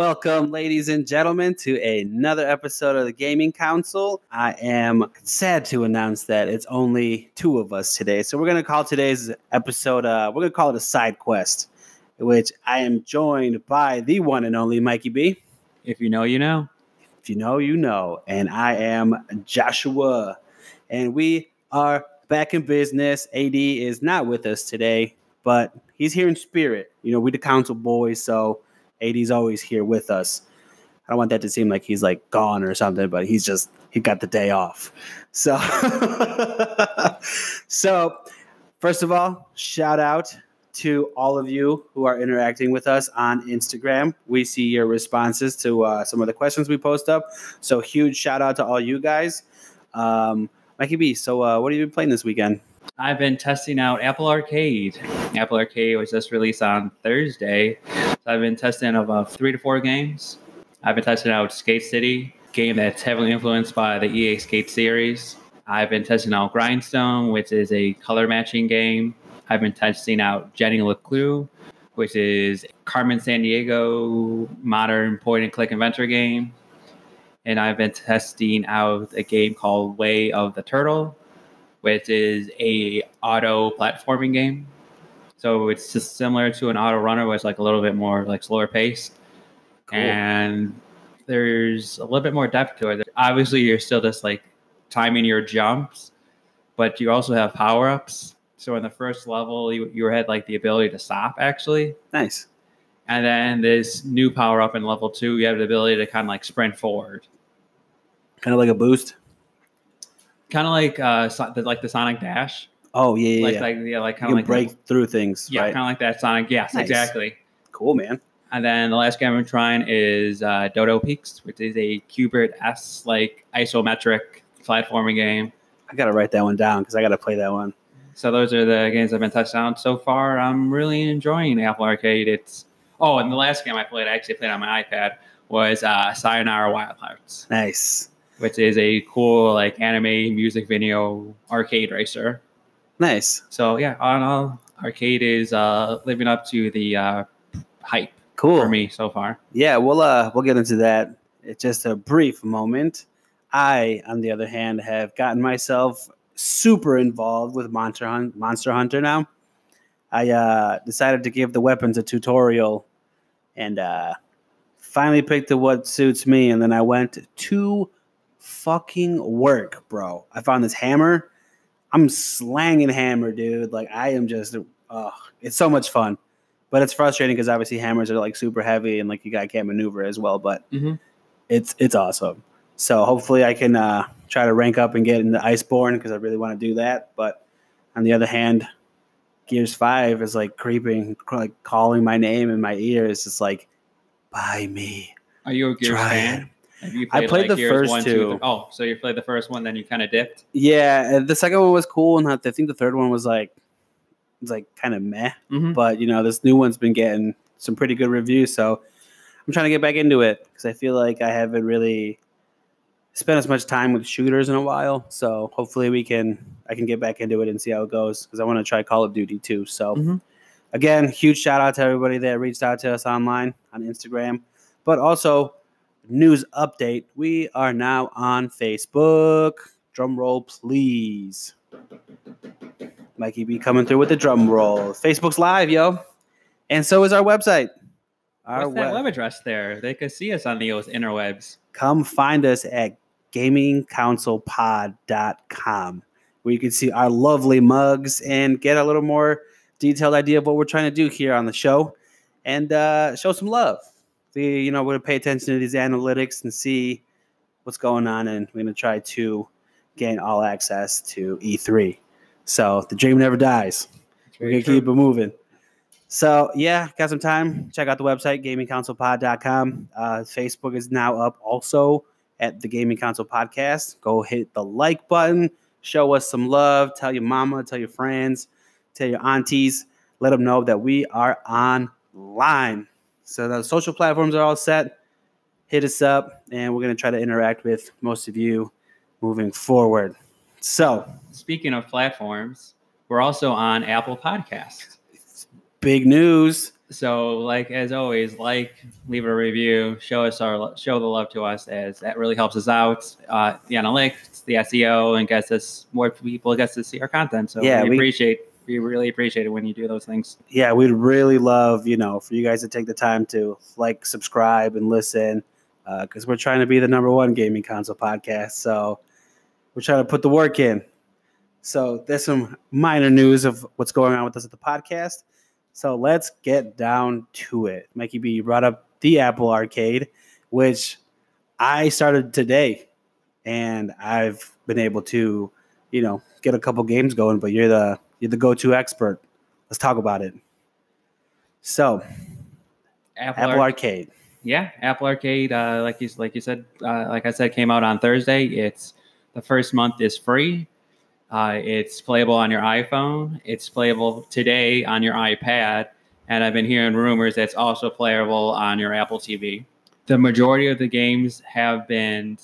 Welcome, ladies and gentlemen, to another episode of the Gaming Council. I am sad to announce that it's only two of us today. So we're going to call today's episode, uh, we're going to call it a side quest, which I am joined by the one and only Mikey B. If you know, you know. If you know, you know. And I am Joshua. And we are back in business. AD is not with us today, but he's here in spirit. You know, we the council boys, so AD's always here with us. I don't want that to seem like he's like gone or something, but he's just he got the day off. So so first of all, shout out to all of you who are interacting with us on Instagram. We see your responses to uh, some of the questions we post up. So huge shout out to all you guys. Um, Mikey B, so uh, what have you been playing this weekend? I've been testing out Apple Arcade. Apple Arcade was just released on Thursday. So I've been testing about uh, three to four games. I've been testing out Skate City, game that's heavily influenced by the EA Skate series. I've been testing out Grindstone, which is a color matching game. I've been testing out Jenny LeClue, which is Carmen Sandiego modern point and click adventure game. And I've been testing out a game called Way of the Turtle, which is a auto platforming game. So it's just similar to an auto runner, where it's like a little bit more like slower paced, Cool. and there's a little bit more depth to it. Obviously, you're still just like timing your jumps, but you also have power ups. So in the first level, you you had like the ability to stop actually, Nice. and then this new power up in level two, you have the ability to kind of like sprint forward, Kind of like a boost. kind of like uh like the Sonic Dash, Oh yeah, yeah, like yeah. like yeah like you kind of like break through things. Yeah, right? kind of like that Sonic. Yes, Nice. exactly. Cool, man. And then the last game I'm trying is uh, Dodo Peaks, which is a Qbert S like isometric platforming game. I gotta write that one down because I gotta play that one. So those are the games I've been touched on so far. I'm really enjoying Apple Arcade. It's oh, and the last game I played, I actually played on my iPad, was uh, Sayonara Wild Hearts, Nice, which is a cool like anime music video arcade racer. Nice, So yeah, all in all, arcade is uh, living up to the uh, hype cool. for me so far. Yeah, we'll uh we'll get into that. It's just a brief moment. I, on the other hand, have gotten myself super involved with Monster Hunt, Monster Hunter now. I uh, decided to give the weapons a tutorial, and uh, finally picked the what suits me. And then I went to fucking work, bro. I found this hammer. I'm slanging hammer, dude. Like I am just, uh, it's so much fun but it's frustrating because obviously hammers are like super heavy and like you guy can't maneuver as well. But Mhm. it's it's awesome. So hopefully I can uh, try to rank up and get into Iceborne because I really want to do that. But on the other hand, Gears Five is like creeping, like calling my name in my ear. It's just like, buy me. Are you a Gears Try fan? it. You I played the first one, two. Oh, so you played the first one, then you kind of dipped. Yeah, the second one was cool, and I think the third one was like, was like kind of meh. Mhm. but you know this new one's been getting some pretty good reviews so i'm trying to get back into it because i feel like i haven't really spent as much time with shooters in a while so hopefully we can i can get back into it and see how it goes because i want to try call of duty too so Mhm. again huge shout out to everybody that reached out to us online on instagram but also news update we are now on facebook drum roll please Mikey B coming through with the drum roll. Facebook's live, yo. And so is our website. Our What's that web- web address there? They could see us on the interwebs. Come find us at gamingcouncilpod.com where you can see our lovely mugs and get a little more detailed idea of what we're trying to do here on the show and uh, show some love. We, you know, we're going to pay attention to these analytics and see what's going on, and we're going to try to gain all access to E3. So the dream never dies. We're gonna keep it moving. So yeah, got some time. Check out the website, gamingcouncilpod.com. Uh, Facebook is now up also at the Gaming Council Podcast. Go hit the like button, show us some love, tell your mama, tell your friends, tell your aunties, let them know that we are online. So the social platforms are all set. Hit us up, and we're gonna try to interact with most of you moving forward. So Speaking of platforms, we're also on Apple Podcasts. big news. So, like as always, like, leave a review, show us our show the love to us, as that really helps us out. Uh, the analytics, the SEO, and gets us more people gets to see our content. So Yeah, we, we- appreciate we really appreciate it when you do those things. yeah, we'd really love, you know, for you guys to take the time to like, subscribe, and listen, uh, because we're trying to be the number one gaming console podcast. So we're trying to put the work in. So there's some minor news of what's going on with us at the podcast. So let's get down to it. Mikey B, brought up the Apple Arcade, which I started today, and I've been able to, you know, get a couple games going. But you're the you're the go-to expert. Let's talk about it. So Apple, Apple Arc- Arcade. yeah, Apple Arcade, uh, like you like you said, uh, like I said, came out on Thursday. It's the first month is free. Uh, it's playable on your iPhone. It's playable today on your iPad, and I've been hearing rumors that it's also playable on your Apple TV. The majority of the games have been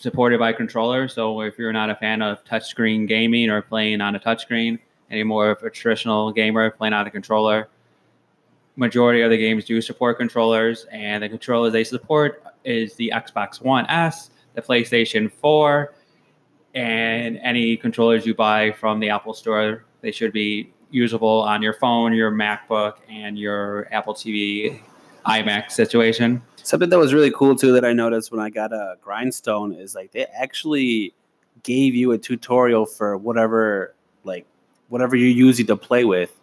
supported by controllers. So if you're not a fan of touchscreen gaming or playing on a touchscreen, any more of a traditional gamer playing on a controller, majority of the games do support controllers, and the controllers they support is the Xbox One S, the PlayStation 4, and any controllers you buy from the Apple Store. They should be usable on your phone, your MacBook, and your Apple TV iMac situation. Something that was really cool too that I noticed when I got a grindstone is like they actually gave you a tutorial for whatever like whatever you're using to play with,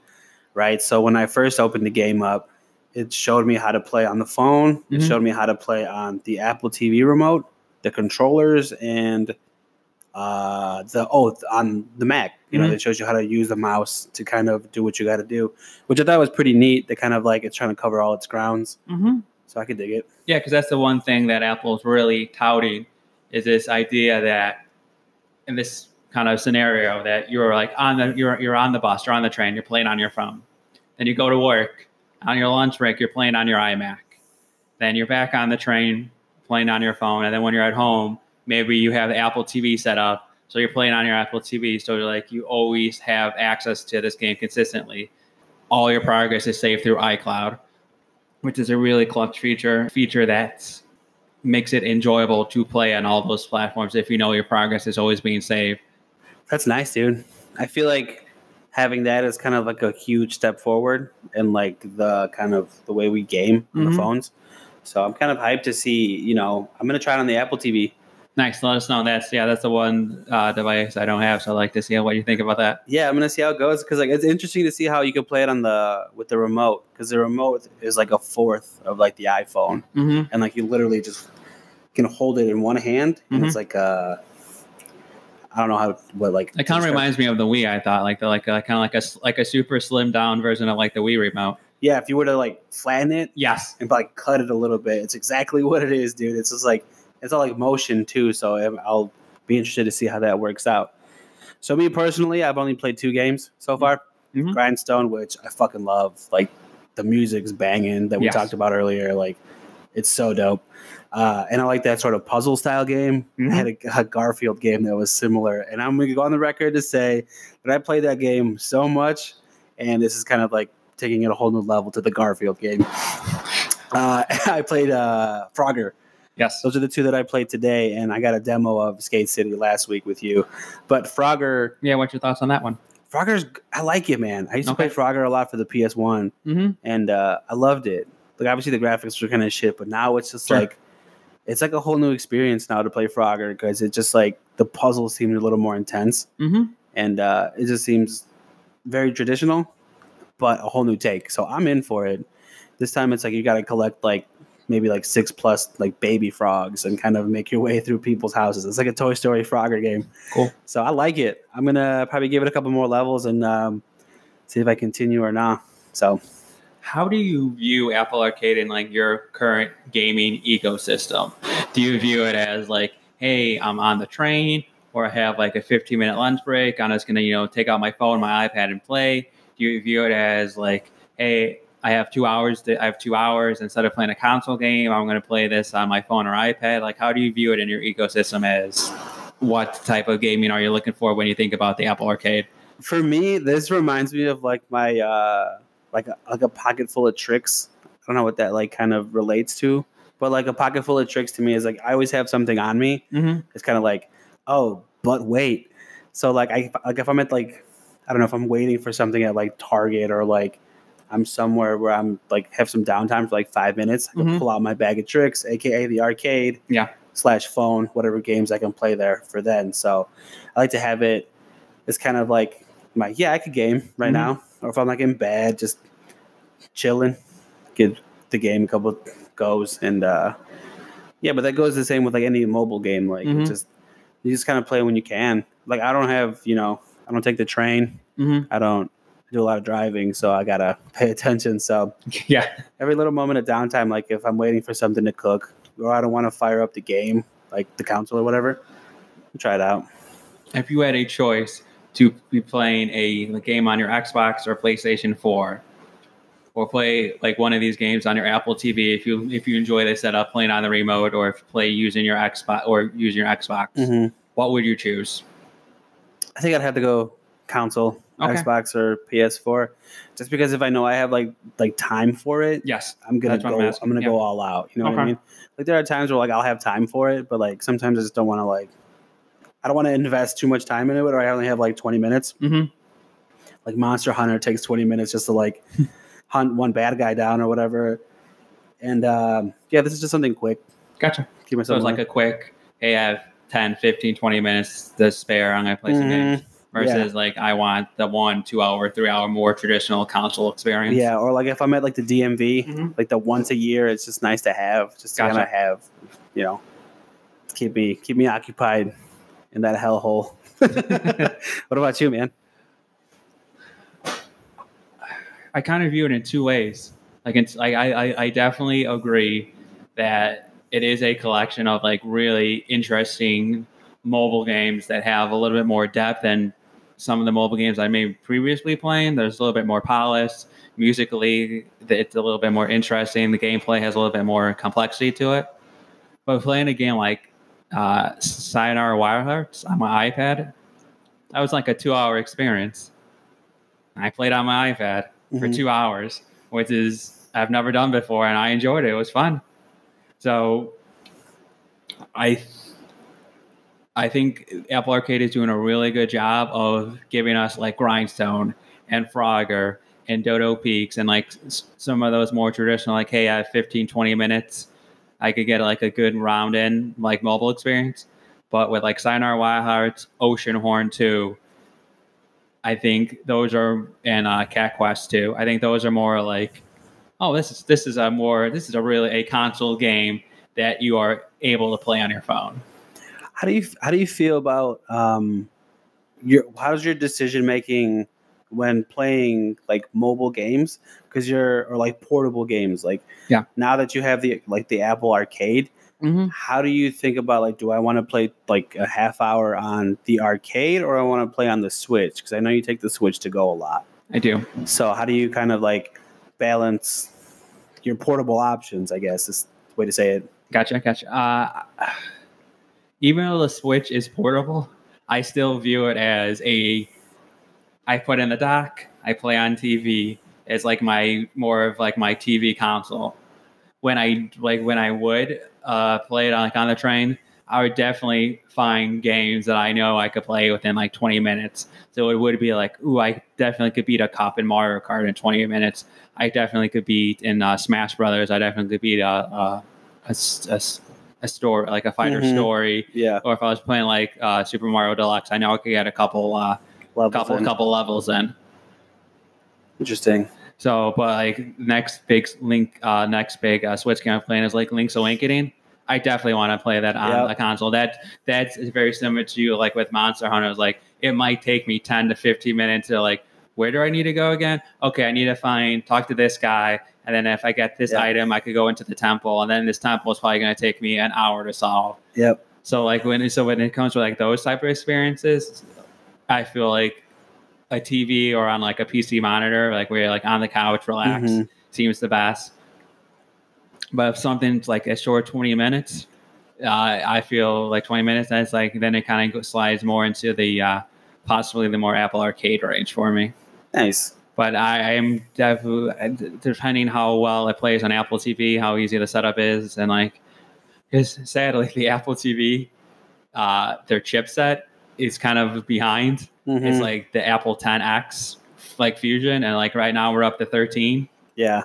right? So when I first opened the game up, it showed me how to play on the phone. It Mhm. showed me how to play on the Apple TV remote, the controllers, and uh, the oh on the Mac. You know, Mhm. it shows you how to use the mouse to kind of do what you got to do, which I thought was pretty neat. They kind of like it's trying to cover all its grounds, Mm-hmm. So I could dig it. Yeah, because that's the one thing that Apple's really touting is this idea that in this kind of scenario that you're like on the you're you're on the bus, you're on the train, you're playing on your phone. Then you go to work. On your lunch break, you're playing on your iMac. Then you're back on the train playing on your phone, and then when you're at home, maybe you have the Apple TV set up, so you're playing on your Apple TV. So you're like you always have access to this game consistently. All your progress is saved through iCloud which is a really clutch feature feature that makes it enjoyable to play on all those platforms if you know your progress is always being saved. That's nice, dude. I feel like having that is kind of like a huge step forward in like the kind of the way we game on Mhm. the phones. So I'm kind of hyped to see, you know, I'm gonna try it on the Apple TV. Nice. Let us know. That's yeah, that's the one uh, device I don't have. So I'd like to see what you think about that. Yeah, I'm gonna see how it goes because like it's interesting to see how you can play it on the with the remote because the remote is like a fourth of like the iPhone Mm-hmm. and like you literally just can hold it in one hand and Mhm. it's like uh I don't know how what like It kind of reminds me of the Wii. I thought like the like a, kind of like a like a super slim down version of like the Wii remote. yeah if you were to like flatten it Yes. and like cut it a little bit. It's exactly what it is, dude. It's just like it's all like motion too. So I'll be interested to see how that works out. So me personally, I've only played two games so far. Mhm. Grindstone, which I fucking love. Like the music's banging that we Yes. talked about earlier. Like it's so dope. Uh, and I like that sort of puzzle style game. Mhm. I had a, a Garfield game that was similar, and I'm gonna go on the record to say that I played that game so much, and this is kind of like taking it a whole new level to the Garfield game. Uh, I played uh, Frogger. Yes. Those are the two that I played today, and I got a demo of Skate City last week with you. But Frogger, Yeah. What's your thoughts on that one? Frogger's, I like it, man. I used to play Frogger a lot for the PS One, Mm-hmm. and uh, I loved it. Like obviously the graphics were kind of shit, but now it's just Sure. like it's like a whole new experience now to play Frogger because it just like the puzzles seem a little more intense, Mm-hmm. and uh, it just seems very traditional, but a whole new take. So I'm in for it. This time it's like you got to collect like maybe like six plus like baby frogs and kind of make your way through people's houses. It's like a Toy Story Frogger game. Cool. So I like it. I'm gonna probably give it a couple more levels and um, see if I continue or not. So How do you view Apple Arcade in like your current gaming ecosystem? Do you view it as like, hey, I'm on the train, or I have like a 15 minute lunch break, I'm just gonna you know take out my phone, my iPad, and play? Do you view it as like, hey, I have two hours. To, I have two hours instead of playing a console game. I'm gonna play this on my phone or iPad. Like, how do you view it in your ecosystem? As what type of gaming are you looking for when you think about the Apple Arcade? for me, this reminds me of like my uh, like a, like a pocket full of tricks. I don't know what that like kind of relates to, but like a pocket full of tricks to me is like I always have something on me. Mm-hmm. It's kind of like, oh, but wait. So like I like if I'm at like I don't know if I'm waiting for something at like Target or like I'm somewhere where I'm like have some downtime for like five minutes. I can Mhm. pull out my bag of tricks, aka the arcade. Yeah. Slash phone, whatever games I can play there for then. So I like to have it. It's kind of like my yeah, I could game right Mhm. now, or if I'm like in bed, just chilling, get the game a couple goes, and uh yeah, but that goes the same with like any mobile game. Like Mhm. just you just kind of play when you can. Like I don't have you know I don't take the train. Mm-hmm. I don't do a lot of driving, so I gotta pay attention. So Yeah. every little moment of downtime, like if I'm waiting for something to cook or I don't want to fire up the game, like the console or whatever, try it out. If you had a choice to be playing a game on your Xbox or PlayStation 4, or play like one of these games on your Apple TV, if you if you enjoy the setup playing on the remote, or if you play using your Xbox or using your Xbox, Mm-hmm. what would you choose? I think I'd have to go console, Okay. Xbox or PS4, just because if I know I have like like time for it, Yes. I'm gonna go. I'm I'm, gonna yeah. go all out. You know what I mean? Like there are times where like I'll have time for it, but like sometimes I just don't want to like. I don't want to invest too much time in it, or I only have like 20 minutes. Mm-hmm. Like Monster Hunter takes 20 minutes just to like hunt one bad guy down or whatever. And um, yeah, this is just something quick. Gotcha. Keep So it's like a quick, hey, I have 10, 15, 20 minutes to spare. I'm going to play some Mhm. games. Versus like, I want the one, two hour, three hour, more traditional console experience. yeah, or like if I'm at like the DMV, Mhm. like the once a year, it's just nice to have, just to Gotcha. kind of have, you know, keep me keep me occupied in that hellhole. what about you, man? I kind of view it in two ways. Like, it's, like I, I, I definitely agree that it is a collection of like really interesting mobile games that have a little bit more depth than some of the mobile games I may previously playing. There's a little bit more polished musically. It's a little bit more interesting. The gameplay has a little bit more complexity to it. But playing a game like uh, Sayonara Wild Hearts on my iPad, that was like a two-hour experience. I played on my iPad for Mhm. two hours, which is I've never done before, and I enjoyed it. It was fun. So, I I think Apple Arcade is doing a really good job of giving us like Grindstone and Frogger and Dodo Peaks and like some of those more traditional like hey I have 15 20 minutes. I could get like a good round in like mobile experience. But with like Sayonara Wild Hearts Oceanhorn 2 I think those are and uh, Cat Quest 2 I think those are more like oh this is this is a more this is a really a console game that you are able to play on your phone How do you how do you feel about um your how's your decision making when playing like mobile games because you're or like portable games like Yeah. now that you have the like the Apple Arcade mm-hmm. how do you think about like do I want to play like a half hour on the arcade or I want to play on the Switch because I know you take the Switch to go a lot I do so how do you kind of like balance your portable options I guess is the way to say it Gotcha, gotcha. Uh, even though the Switch is portable, I still view it as a. I put in the dock. I play on TV. It's like my more of like my TV console. When I like when I would uh, play it on, like on the train, I would definitely find games that I know I could play within like 20 minutes. So it would be like, ooh, I definitely could beat a cop in Mario Kart in 20 minutes. I definitely could beat in uh, Smash Brothers. I definitely could beat a, a, a story like a fighter Mhm. story. yeah Or if I was playing like uh, Super Mario Deluxe, I know I could get a couple uh, levels couple in. couple levels in. interesting So, but like next big link, uh, next big uh, Switch game I'm playing is like Link's Awakening. I definitely want to play that on Yep. the console. That that's very similar to you, like with Monster Hunter. It's like it might take me ten to fifteen minutes to like, where do I need to go again? Okay, I need to find talk to this guy, and then if I get this Yeah. item, I could go into the temple, and then this temple is probably going to take me an hour to solve. yep So like when so when it comes to like those type of experiences, I feel like a TV or on like a PC monitor, like where you're like on the couch, relax, Mhm. seems the best. But if something's like a short twenty minutes, uh, I feel like twenty minutes. That's like then it kind of slides more into the uh, possibly the more Apple Arcade range for me. Nice. But I am definitely depending how well it plays on Apple TV, how easy the setup is, and like, because sadly the Apple TV, uh, their chipset is kind of behind. It's Mhm. like the Apple 10X like Fusion, and like right now we're up to 13. yeah,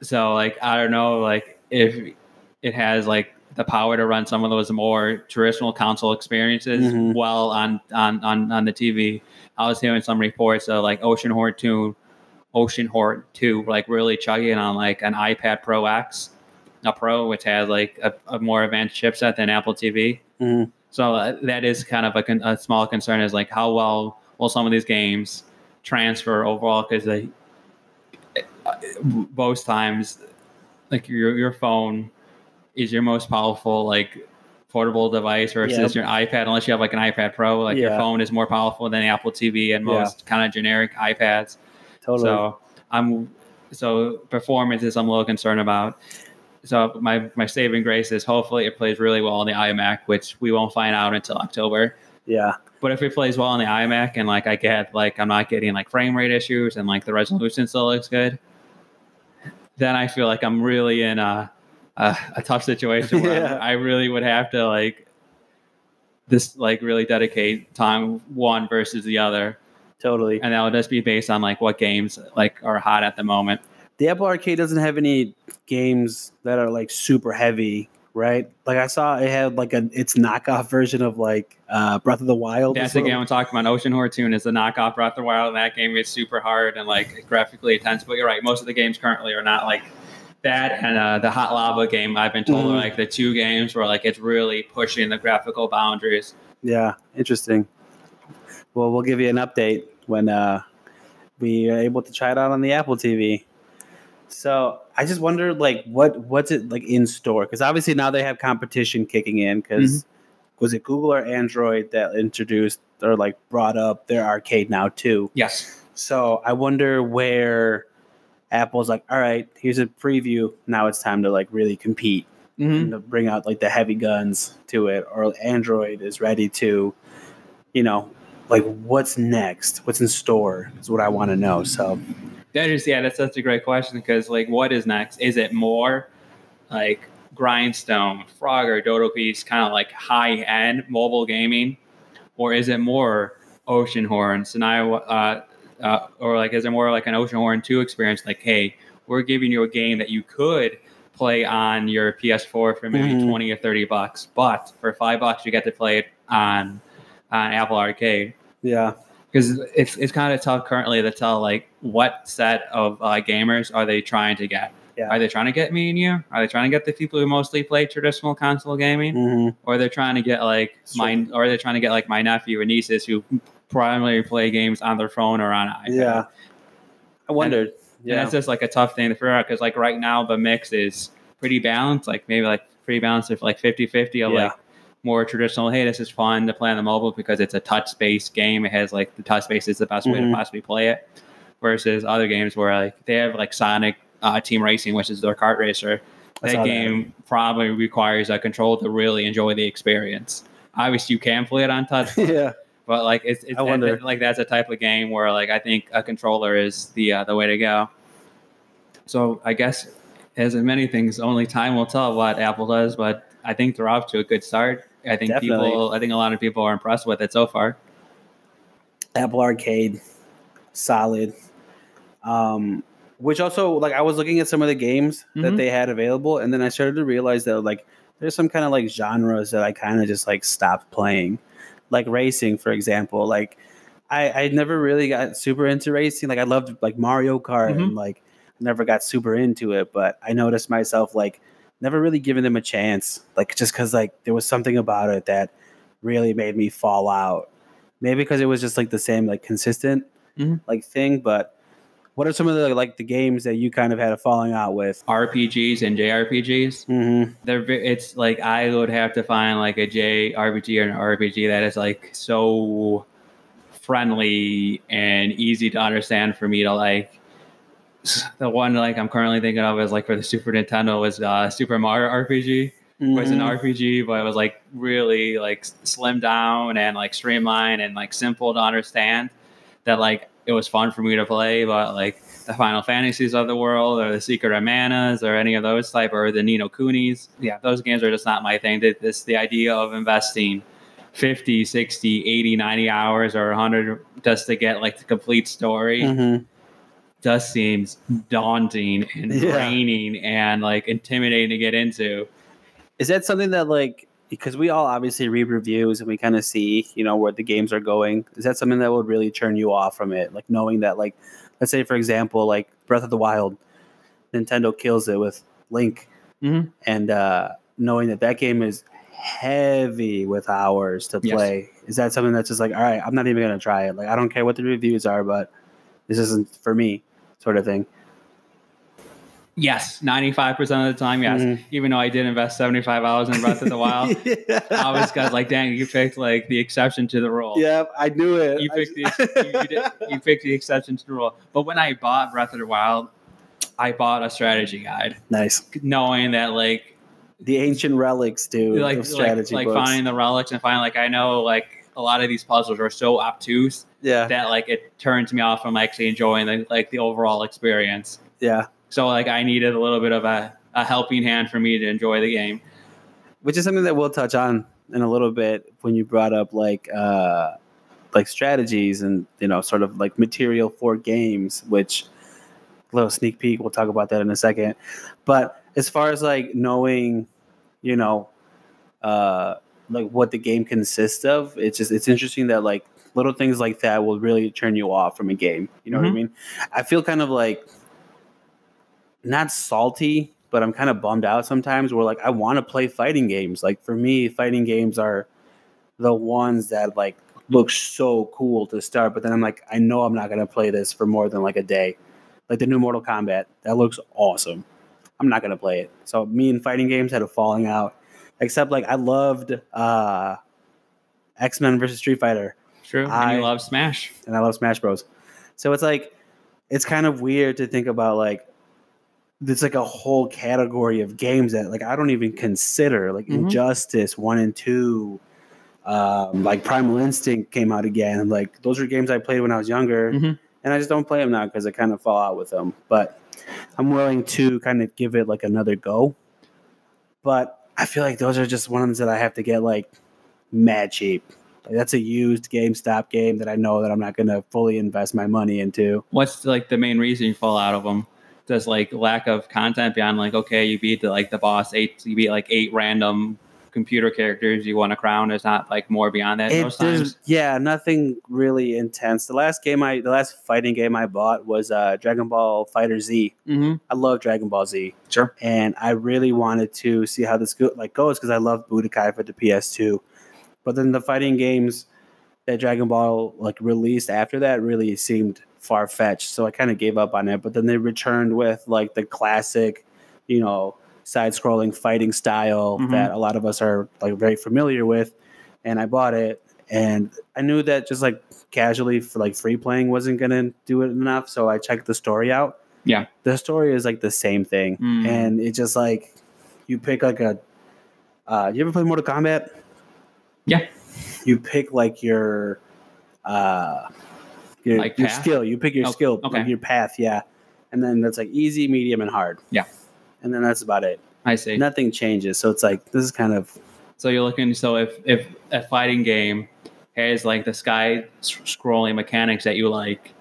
So like I don't know like if it has like the power to run some of those more traditional console experiences Mhm. well on, on on on the TV. I was hearing some reports of like Oceanhorn 2, Oceanhorn 2 like really chugging on like an iPad Pro X, a Pro which has like a, a more advanced chipset than Apple TV. Mhm. So uh, that is kind of a, con- a small concern is like how well will some of these games transfer overall because they most times like your your phone is your most powerful like portable device versus your iPad unless you have like an iPad Pro like your phone is more powerful than Apple TV and Yeah. most kind of generic iPads totally. so I'm so performance is I'm a little concerned about. So my my saving grace is hopefully it plays really well on the iMac, which we won't find out until October. yeah, But if it plays well on the iMac and like I get like I'm not getting like frame rate issues and like the resolution still looks good, then I feel like I'm really in a a, a tough situation where Yeah. I really would have to like this like really dedicate time one versus the other totally. and that'll just be based on like what games like are hot at the moment. the Apple Arcade doesn't have any games that are like super heavy, right? Like I saw it had like a its knockoff version of like uh, Breath of the Wild. That's the game I'm talking about. Oceanhorn 2 is the knockoff Breath of the Wild, and that game is super hard and like graphically intense. But you're right, most of the games currently are not like that. And uh, the Hot Lava game, I've been told, are like the two games where like it's really pushing the graphical boundaries. Yeah, interesting. Well, we'll give you an update when uh, we are able to try it out on the Apple TV. So I just wonder, like, what what's it like in store? Because obviously now they have competition kicking in. Because was it Google or Android that introduced or like brought up their arcade now too? Yes. So I wonder where Apple's like, all right, here's a preview. Now it's time to like really compete Mm-hmm. and to bring out like the heavy guns to it, or Android is ready to, you know, like what's next? What's in store is what I want to know. So That is, yeah, that's such a great question because, like, what is next? Is it more like Grindstone, Frogger, Dodo Peaks, kind of like high end mobile gaming, or is it more Oceanhorn? Now, uh, uh, or like, is it more like an Oceanhorn 2 experience? Like, hey, we're giving you a game that you could play on your PS4 for maybe Mhm. 20 or 30 bucks, but for five bucks, you get to play it on, on Apple Arcade yeah, because it's it's kind of tough currently to tell like what set of uh, gamers are they trying to get. Yeah. Are they trying to get me and you? Are they trying to get the people who mostly play traditional console gaming, hmm or they're trying to get like Sure. my, or they're trying to get like my nephew and nieces who primarily play games on their phone or on iPad. yeah. I wondered. And Yeah, that's just like a tough thing to figure out because like right now the mix is pretty balanced, like maybe like pretty balanced of like 50-50 of Yeah. like more traditional, hey, this is fun to play on the mobile because it's a touch based game. It has like the touch base is the best way Mhm. to possibly play it. Versus other games where like they have like Sonic uh, Team Racing, which is their kart racer. That saw that. game probably requires a control to really enjoy the experience. Obviously, you can play it on touch, yeah, but like it's, it's I wonder. like that's a type of game where like I think a controller is the uh, the way to go. So I guess as in many things, only time will tell what Apple does, but I think they're off to a good start. I think Definitely. people, I think a lot of people are impressed with it so far. Apple Arcade, solid. Um, which also like I was looking at some of the games that Mhm. they had available, and then I started to realize that like there's some kind of like genres that I kind of just like stopped playing, like racing, for example. Like I I never really got super into racing. Like I loved like Mario Kart, Mhm. and like never got super into it. But I noticed myself like never really giving them a chance, like just because like there was something about it that really made me fall out. Maybe because it was just like the same like consistent Mhm. like thing, but. What are some of the like the games that you kind of had a falling out with? RPGs and JRPGs, Mm-hmm. they're it's like I would have to find like a JRPG or an RPG that is like so friendly and easy to understand for me to like. The one like I'm currently thinking of is like for the Super Nintendo was uh, Super Mario RPG. It was an Mhm. RPG, but it was like really like slimmed down and like streamlined and like simple to understand. That like it was fun for me to play, but like the Final Fantasies of the world or the Secret of Manas or any of those type or the Ni no Kunis, yeah, those games are just not my thing. This the idea of investing 50, 60, 80, 90 hours or 100 just to get like the complete story Mhm. Just seems daunting and Yeah. draining and like intimidating to get into. Is that something that like because we all obviously read reviews and we kind of see you know where the games are going? Is that something that would really turn you off from it? Like knowing that like let's say for example like Breath of the Wild, Nintendo kills it with Link, Mhm. and uh, knowing that that game is heavy with hours to Yes. play. Is that something that's just like all right? I'm not even gonna try it. Like I don't care what the reviews are, but this isn't for me, sort of thing. Yes, 95% of the time, yes. Mhm. Even though I did invest 75 hours in Breath of the Wild, I was got like, dang, you picked like the exception to the rule. Yeah, I knew it. You picked, the, you, you, did, you picked the exception to the rule. But when I bought Breath of the Wild, I bought a strategy guide, nice. knowing that like The ancient relics, dude. like like, strategy like books. finding the relics and finding like I know like a lot of these puzzles are so obtuse yeah, that like it turns me off from actually enjoying the, like the overall experience. yeah. So like I needed a little bit of a, a helping hand for me to enjoy the game. Which is something that we'll touch on in a little bit when you brought up like uh like strategies and you know sort of like material for games. Which little sneak peek. We'll talk about that in a second. But as far as like knowing, you know, uh like what the game consists of, it's just it's interesting that like little things like that will really turn you off from a game. You know what I Mhm. mean? I feel kind of like not salty, but I'm kind of bummed out sometimes where like I want to play fighting games. Like for me, fighting games are the ones that like look so cool to start, but then I'm like, I know I'm not gonna play this for more than like a day. Like the new Mortal Kombat, that looks awesome. I'm not gonna play it. So me and fighting games had a falling out. Except like I loved uh X Men versus Street Fighter True. and I- you love Smash. and I love Smash Bros. So it's like it's kind of weird to think about like there's like a whole category of games that like I don't even consider like Mhm. Injustice one and two, um, like Primal Instinct came out again. Like those are games I played when I was younger, Mhm. and I just don't play them now because I kind of fall out with them. But I'm willing to kind of give it like another go. But I feel like those are just ones that I have to get like mad cheap. Like that's a used GameStop game that I know that I'm not going to fully invest my money into. What's like the main reason you fall out of them? Does like lack of content beyond like okay, you beat the like the boss eight, you beat like eight random computer characters you want a crown. There's not like more beyond that It- there's- times. yeah, nothing really intense. The last game I, the last fighting game I bought was uh, Dragon Ball FighterZ. Mm-hmm. I love Dragon Ball Z. Sure. and I really wanted to see how this go, like goes because I love Budokai for the PS2. But then the fighting games that Dragon Ball like released after that really seemed far fetched, so I kind of gave up on it. But then they returned with like the classic, you know, side-scrolling fighting style Mhm. that a lot of us are like very familiar with, and I bought it. And I knew that just like casually for like free playing wasn't gonna do it enough, so I checked the story out. Yeah. the story is like the same thing, Mm. and it just like you pick like a. Uh, you ever play Mortal Kombat? Yeah. You pick like your, uh, your, Like your skill. You pick your Oh, skill, okay. like your path, yeah, and then that's like easy, medium, and hard. Yeah. And then that's about it. I see. Nothing changes, so it's like this is kind of So you're looking. So if if a fighting game has like the sky scrolling mechanics that you like,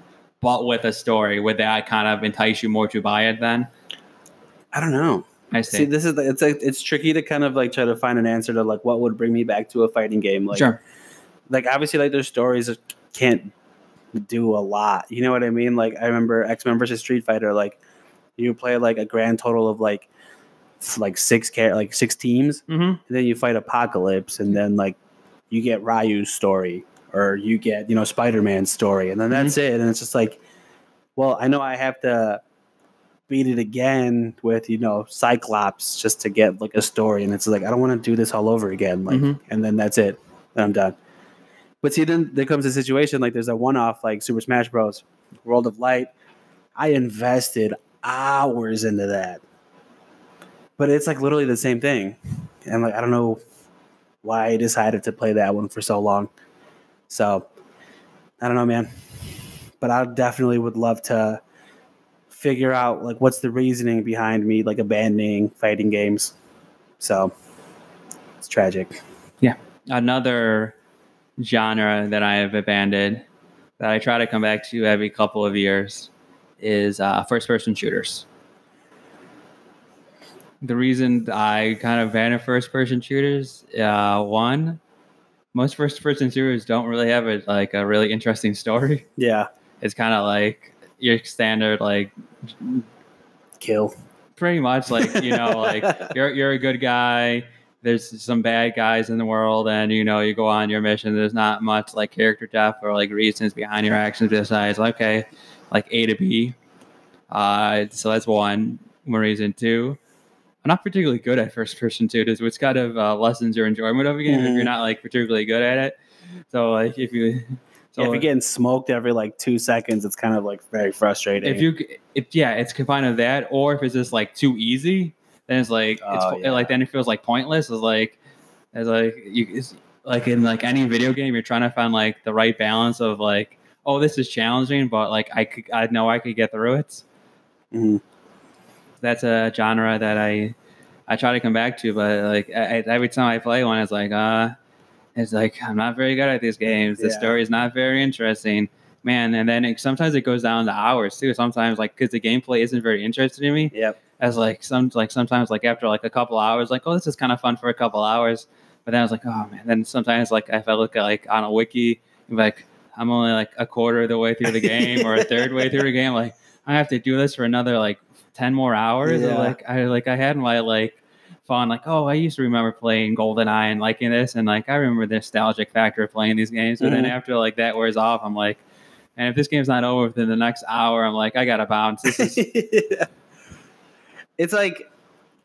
but with a story, would that kind of entice you more to buy it? Then I don't know. I See, see. this is it's like it's tricky to kind of like try to find an answer to like what would bring me back to a fighting game. Like, sure. like obviously like their stories can't do a lot. You know what I mean? Like I remember X Men versus Street Fighter. Like you play like a grand total of like like six car- like six teams, Mm-hmm. and then you fight Apocalypse, and then like you get Ryu's story, or you get you know Spider Man's story, and then that's it. And it's just like, well, I know I have to beat it again with you know Cyclops just to get like a story, and it's like I don't want to do this all over again. Like, Mhm. and then that's it. Then I'm done. But see, then there comes a situation like there's a one-off like Super Smash Bros. World of Light. I invested hours into that, but it's like literally the same thing, and like I don't know why I decided to play that one for so long. So I don't know, man. but I definitely would love to figure out like what's the reasoning behind me like abandoning fighting games. So it's tragic. Yeah. Another genre that I have abandoned that I try to come back to every couple of years is uh, first person shooters. The reason I kind of ban first person shooters, uh, one, most first person shooters don't really have a, like a really interesting story. Yeah, It's kind of like your standard like kill. pretty much like you know like you're you're a good guy there's some bad guys in the world and you know you go on your mission there's not much like character depth or like reasons behind your actions besides okay like a to b uh so that's one one reason two i'm not particularly good at first person shooters which kind of uh, lessens your enjoyment of a game if Mhm. you're not like particularly good at it so like if you so yeah, if you're getting smoked every like two seconds, it's kind of like very frustrating. if you if yeah it's confined to that or if it's just like too easy then it's like it's Oh, yeah. like then it feels like pointless it's like it's like you it's like in like any video game you're trying to find like the right balance of like oh this is challenging but like i could i know i could get through it Mhm. that's a genre that i i try to come back to but like I, I- every time i play one it's like uh it's like i'm not very good at these games the Yeah. story is not very interesting man and then it, sometimes it goes down to hours too sometimes like because the gameplay isn't very interesting to me Yep. As like some like sometimes like after like a couple hours like oh this is kind of fun for a couple hours. But then i was like oh man. Then sometimes like if i look at like on a wiki like i'm only like a quarter of the way through the game or a third way through the game. Like i have to do this for another like 10 more hours. Yeah. like i like i had my like fun like oh i used to remember playing goldeneye and liking this and like i remember the nostalgic factor of playing these games. But then Mhm. after like that wears off i'm like and if this game's not over within the next hour i'm like i gotta bounce. This is it's like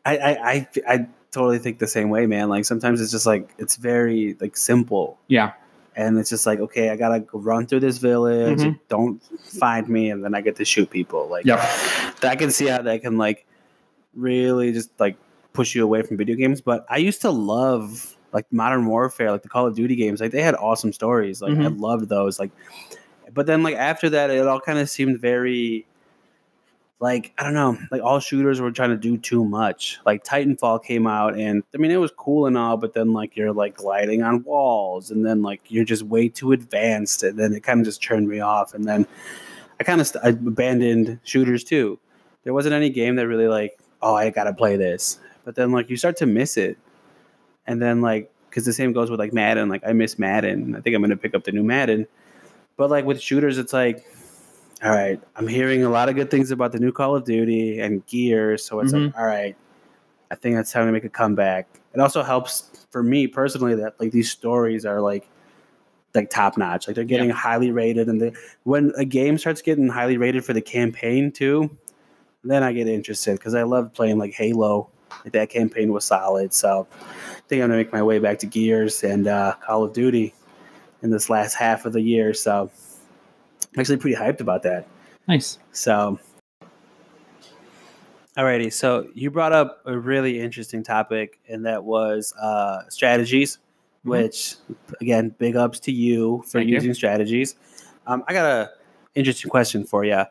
I, I I I totally think the same way, man. Like sometimes it's just like it's very like simple, yeah and it's just like okay, I gotta run through this village. Mhm. Don't find me, and then I get to shoot people. Like Yep. I can see how that can like really just like push you away from video games. But I used to love like Modern Warfare, like the Call of Duty games. Like they had awesome stories. Like I loved those. Like, but then like after that, it all kind of seemed very like I don't know, like all shooters were trying to do too much. Like Titanfall came out, and I mean it was cool and all, but then like you're like gliding on walls, and then like you're just way too advanced, and then it kind of just turned me off. And then I kind of st- I abandoned shooters too. There wasn't any game that really like, oh, I gotta play this. But then like you start to miss it, and then like because the same goes with like Madden. Like I miss Madden. I think I'm gonna pick up the new Madden. But like with shooters, it's like, all right, I'm hearing a lot of good things about the new Call of Duty and Gears. So it's like, all right, I think it's time to make a comeback. It also helps for me personally that like these stories are like like top notch. Like they're getting Yeah. highly rated, and they, when a game starts getting highly rated for the campaign too, then I get interested because I love playing like Halo. Like that campaign was solid. So I think I'm gonna make my way back to Gears and uh, Call of Duty in this last half of the year. So I'm actually pretty hyped about that. Nice. So, alrighty. So you brought up a really interesting topic, and that was uh, strategies. Mhm. Which, again, big ups to you for Thank you. using strategies. Um, I got a interesting question for you.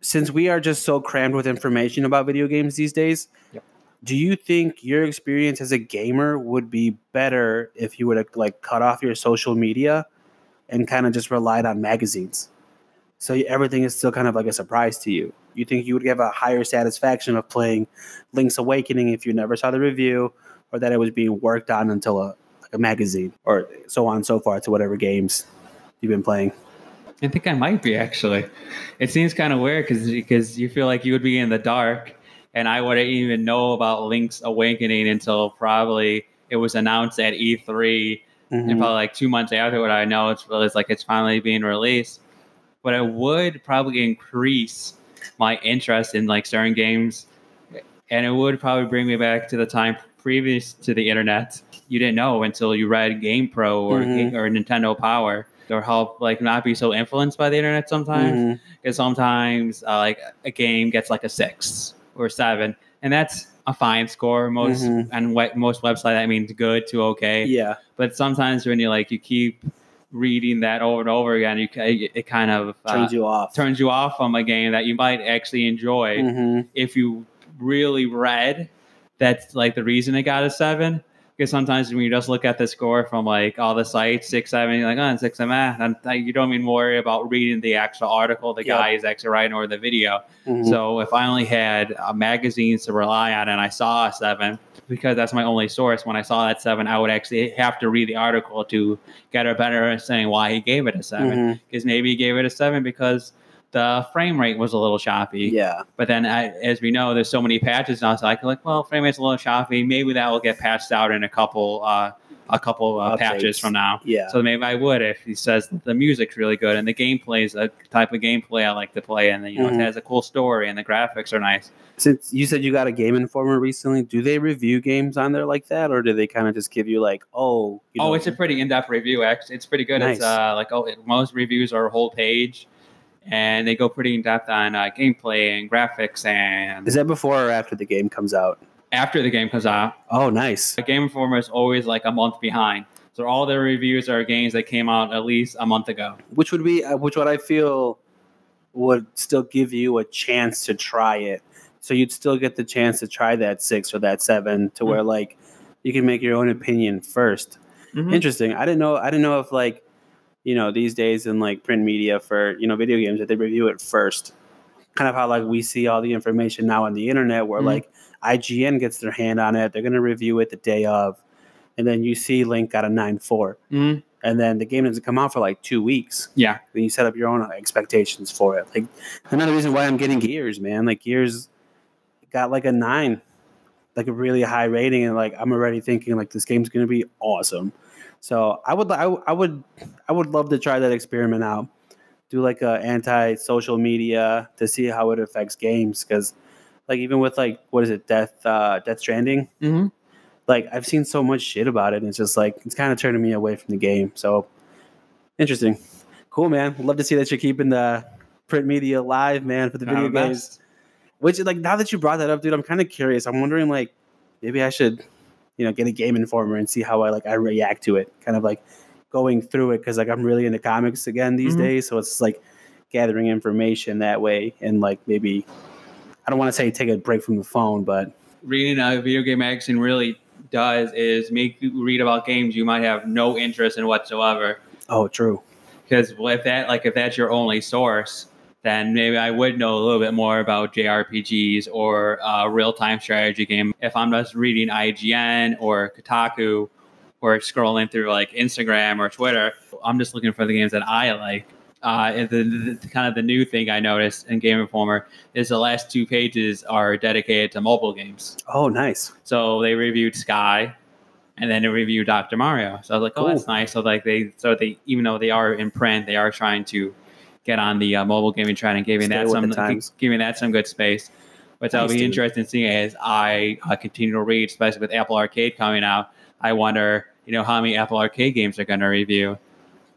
Since we are just so crammed with information about video games these days, Yep. do you think your experience as a gamer would be better if you were to like cut off your social media and kind of just relied on magazines? So everything is still kind of like a surprise to you. You think you would have a higher satisfaction of playing Link's Awakening if you never saw the review, or that it was being worked on until a like a magazine, or so on and so far to whatever games you've been playing. I think I might be actually. It seems kind of weird because because you feel like you would be in the dark, and I wouldn't even know about Link's Awakening until probably it was announced at E3, and Mhm. probably like two months after what I know it's it's like it's finally being released. But it would probably increase my interest in like certain games, and it would probably bring me back to the time previous to the internet. You didn't know until you read GamePro or Mhm. or Nintendo Power or help like not be so influenced by the internet sometimes because sometimes uh, like a game gets like a six or seven and that's a fine score most Mhm. and what most website that means good to okay Yeah. but sometimes when you like you keep reading that over and over again, you it, kind of uh, Turns you off. turns you off from a game that you might actually enjoy Mhm. if you really read that's like the reason it got a seven. Because sometimes when you just look at the score from like all the sites, six, seven, you're like, oh, six, seven, ah, and you don't even worry about reading the actual article the Yep. guy is actually writing or the video. Mhm. So if I only had uh, magazines to rely on and I saw a seven, because that's my only source, when I saw that seven, I would actually have to read the article to get a better understanding why he gave it a seven. Because maybe he gave it a seven because the frame rate was a little choppy. Yeah. But then, I, as we know, there's so many patches now. So I can like, well, frame rate's a little choppy. Maybe that will get patched out in a couple, uh, a couple uh, patches from now. Yeah. So maybe I would if he says the music's really good and the gameplay is a type of gameplay I like to play, and you know Mhm. it has a cool story and the graphics are nice. Since you said you got a Game Informer recently, do they review games on there like that, or do they kind of just give you like, oh, you oh, know, it's a pretty in-depth review. Actually, it's pretty good. It's Nice. uh, like oh, it, most reviews are a whole page, and they go pretty in depth on uh, gameplay and graphics. And is that before or after the game comes out? after the game comes out, Oh, nice. the Game Informer is always like a month behind. So all their reviews are games that came out at least a month ago. Which would be, uh, which would I feel would still give you a chance to try it. So you'd still get the chance to try that six or that seven, to where like you can make your own opinion 1st Mhm. Interesting. I didn't know. I didn't know if like, you know, these days in like print media for you know video games that they review it first. Kind of how like we see all the information now on the internet, where Mhm. like IGN gets their hand on it, they're gonna review it the day of, and then you see Link got a nine four, Mhm. and then the game doesn't come out for like two weeks. Yeah. Then you set up your own expectations for it. Like another reason why I'm getting Gears, man. Like Gears got like a nine, like a really high rating, and like I'm already thinking like this game's gonna be awesome. So I would, I, I would, I would love to try that experiment out. Do like a anti social media to see how it affects games, because like even with like what is it, Death, uh, Death Stranding. Mhm. Like I've seen so much shit about it, and it's just like it's kind of turning me away from the game. So interesting, cool, man. Love to see that you're keeping the print media alive, man, for the video games. best. Which, like, now that you brought that up, dude, I'm kind of curious. I'm wondering, like, maybe I should, you know, get a game informer and see how I like I react to it. Kind of like going through it because like I'm really into comics again these Mhm. days, so it's like gathering information that way and like maybe I don't want to say take a break from the phone, but Reading a video game magazine really does is make you read about games you might have no interest in whatsoever. oh, true. Because if that like if that's your only source, then maybe I would know a little bit more about JRPGs or a real time strategy game. If I'm just reading IGN or Kotaku or scrolling through like Instagram or Twitter, I'm just looking for the games that I like. Uh, the, the, the kind of the new thing I noticed in Game Informer is the last two pages are dedicated to mobile games. Oh, nice. So they reviewed Sky, and then they reviewed Dr. Mario. So I was like, oh, that's nice. So like they, so they, even though they are in print, they are trying to get on the uh, mobile gaming trend and giving Stay that some, giving that some good space. Which I'll Nice, be dude. interested in seeing as I uh, continue to read, especially with Apple Arcade coming out. I wonder, you know, how many Apple Arcade games are going to review.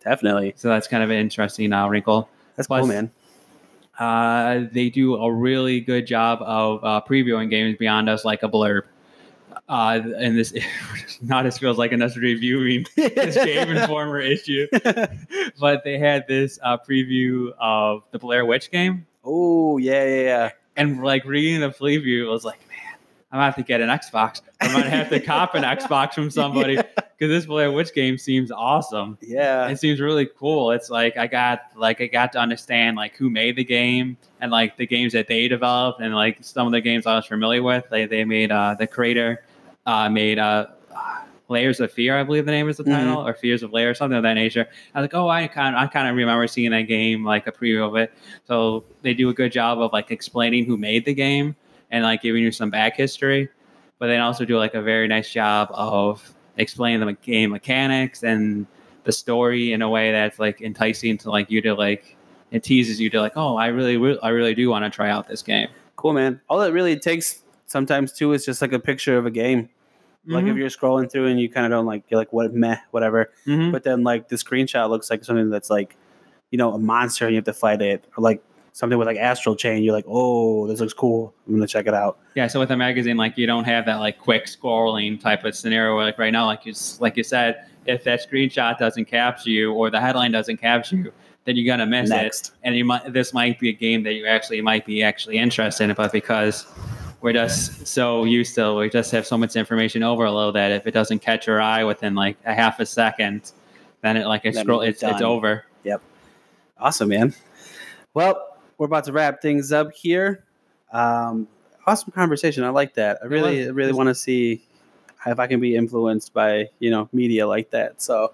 Definitely. So that's kind of an interesting uh, wrinkle. That's Plus- cool, man. Uh, they do a really good job of uh, previewing games beyond us like a blurb. Uh, and this not as feels like us reviewing this Game Informer issue, but they had this uh, preview of the Blair Witch game, oh, yeah, yeah, yeah. and like reading the preview, I was like, man, I'm gonna have to get an Xbox. I'm gonna have to cop an Xbox from somebody because this Blair Witch game seems awesome. Yeah. It seems really cool. It's like I got like I got to understand like who made the game and like the games that they developed and like some of the games I was familiar with. They they made uh the creator uh made uh Layers of Fear, I believe the name is the Mhm. title, or Fears of Layer, something of that nature. I was like, oh, I kind of, I kind of remember seeing that game, like a preview of it. So they do a good job of like explaining who made the game and like giving you some back history, but they also do like a very nice job of explaining the game mechanics and the story in a way that's like enticing to like you to like it teases you to like, oh, I really, will I really do want to try out this game. Cool, man. All it really takes sometimes too is just like a picture of a game. Like if you're scrolling through and you kind of don't like, you're like, what, meh, whatever. Mhm. But then like the screenshot looks like something that's like, you know, a monster and you have to fight it, or like something with like astral chain, you're like, oh, this looks cool. I'm gonna check it out. Yeah, so with a magazine, like you don't have that like quick scrolling type of scenario. Where, like right now, like you like you said, if that screenshot doesn't capture you or the headline doesn't capture you, then you're gonna miss Next. it. And you might this might be a game that you actually might be actually interested in, but because we're just so used to, we just have so much information overload that if it doesn't catch your eye within like a half a second, then it like it scroll, it's it's over. Awesome, man. Well, we're about to wrap things up here. Um, awesome conversation. I like that. I really, was. Really want to see if I can be influenced by you know media like that. So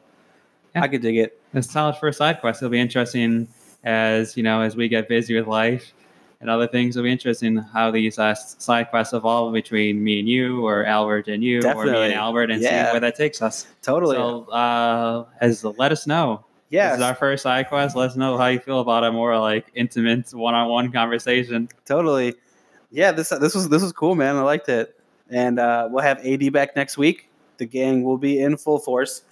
Yeah. I could dig it. It's a solid first side quest. It'll be interesting as you know as we get busy with life and other things. It'll be interesting how these uh, side quests evolve between me and you, or Albert and you, or me and Albert, and Yeah. see where that takes us. Totally. So, uh, as let us know. Yeah, This is our first side quest. Let us know how you feel about a more like intimate one-on-one conversation. Totally. Yeah, this this was this was cool, man. I liked it. And uh, we'll have AD back next week. The gang will be in full force.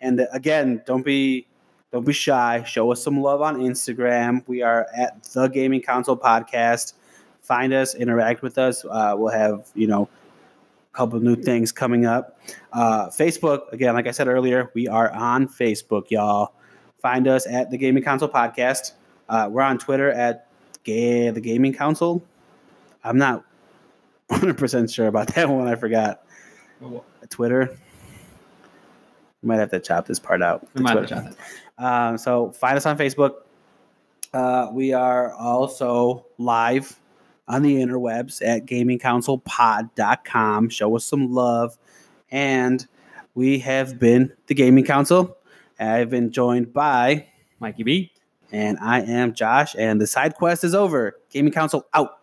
And uh, again, don't be don't be shy. Show us some love on Instagram. We are at the Gaming Council Podcast. Find us, interact with us. Uh, we'll have you know a couple new things coming up. Uh, Facebook again, like I said earlier, we are on Facebook, y'all. Find us at the Gaming Council Podcast. Uh, we're on Twitter at Ga- the Gaming Council. I'm not 100% sure about that one. I forgot. Twitter. We might have to chop this part out. We might have to jot that. Um, so find us on Facebook. Uh, we are also live on the interwebs at gamingcouncilpod.com. Show us some love. And we have been the Gaming Council. I've been joined by, Mikey B. and I am Josh, and the side quest is over. Gaming Council out.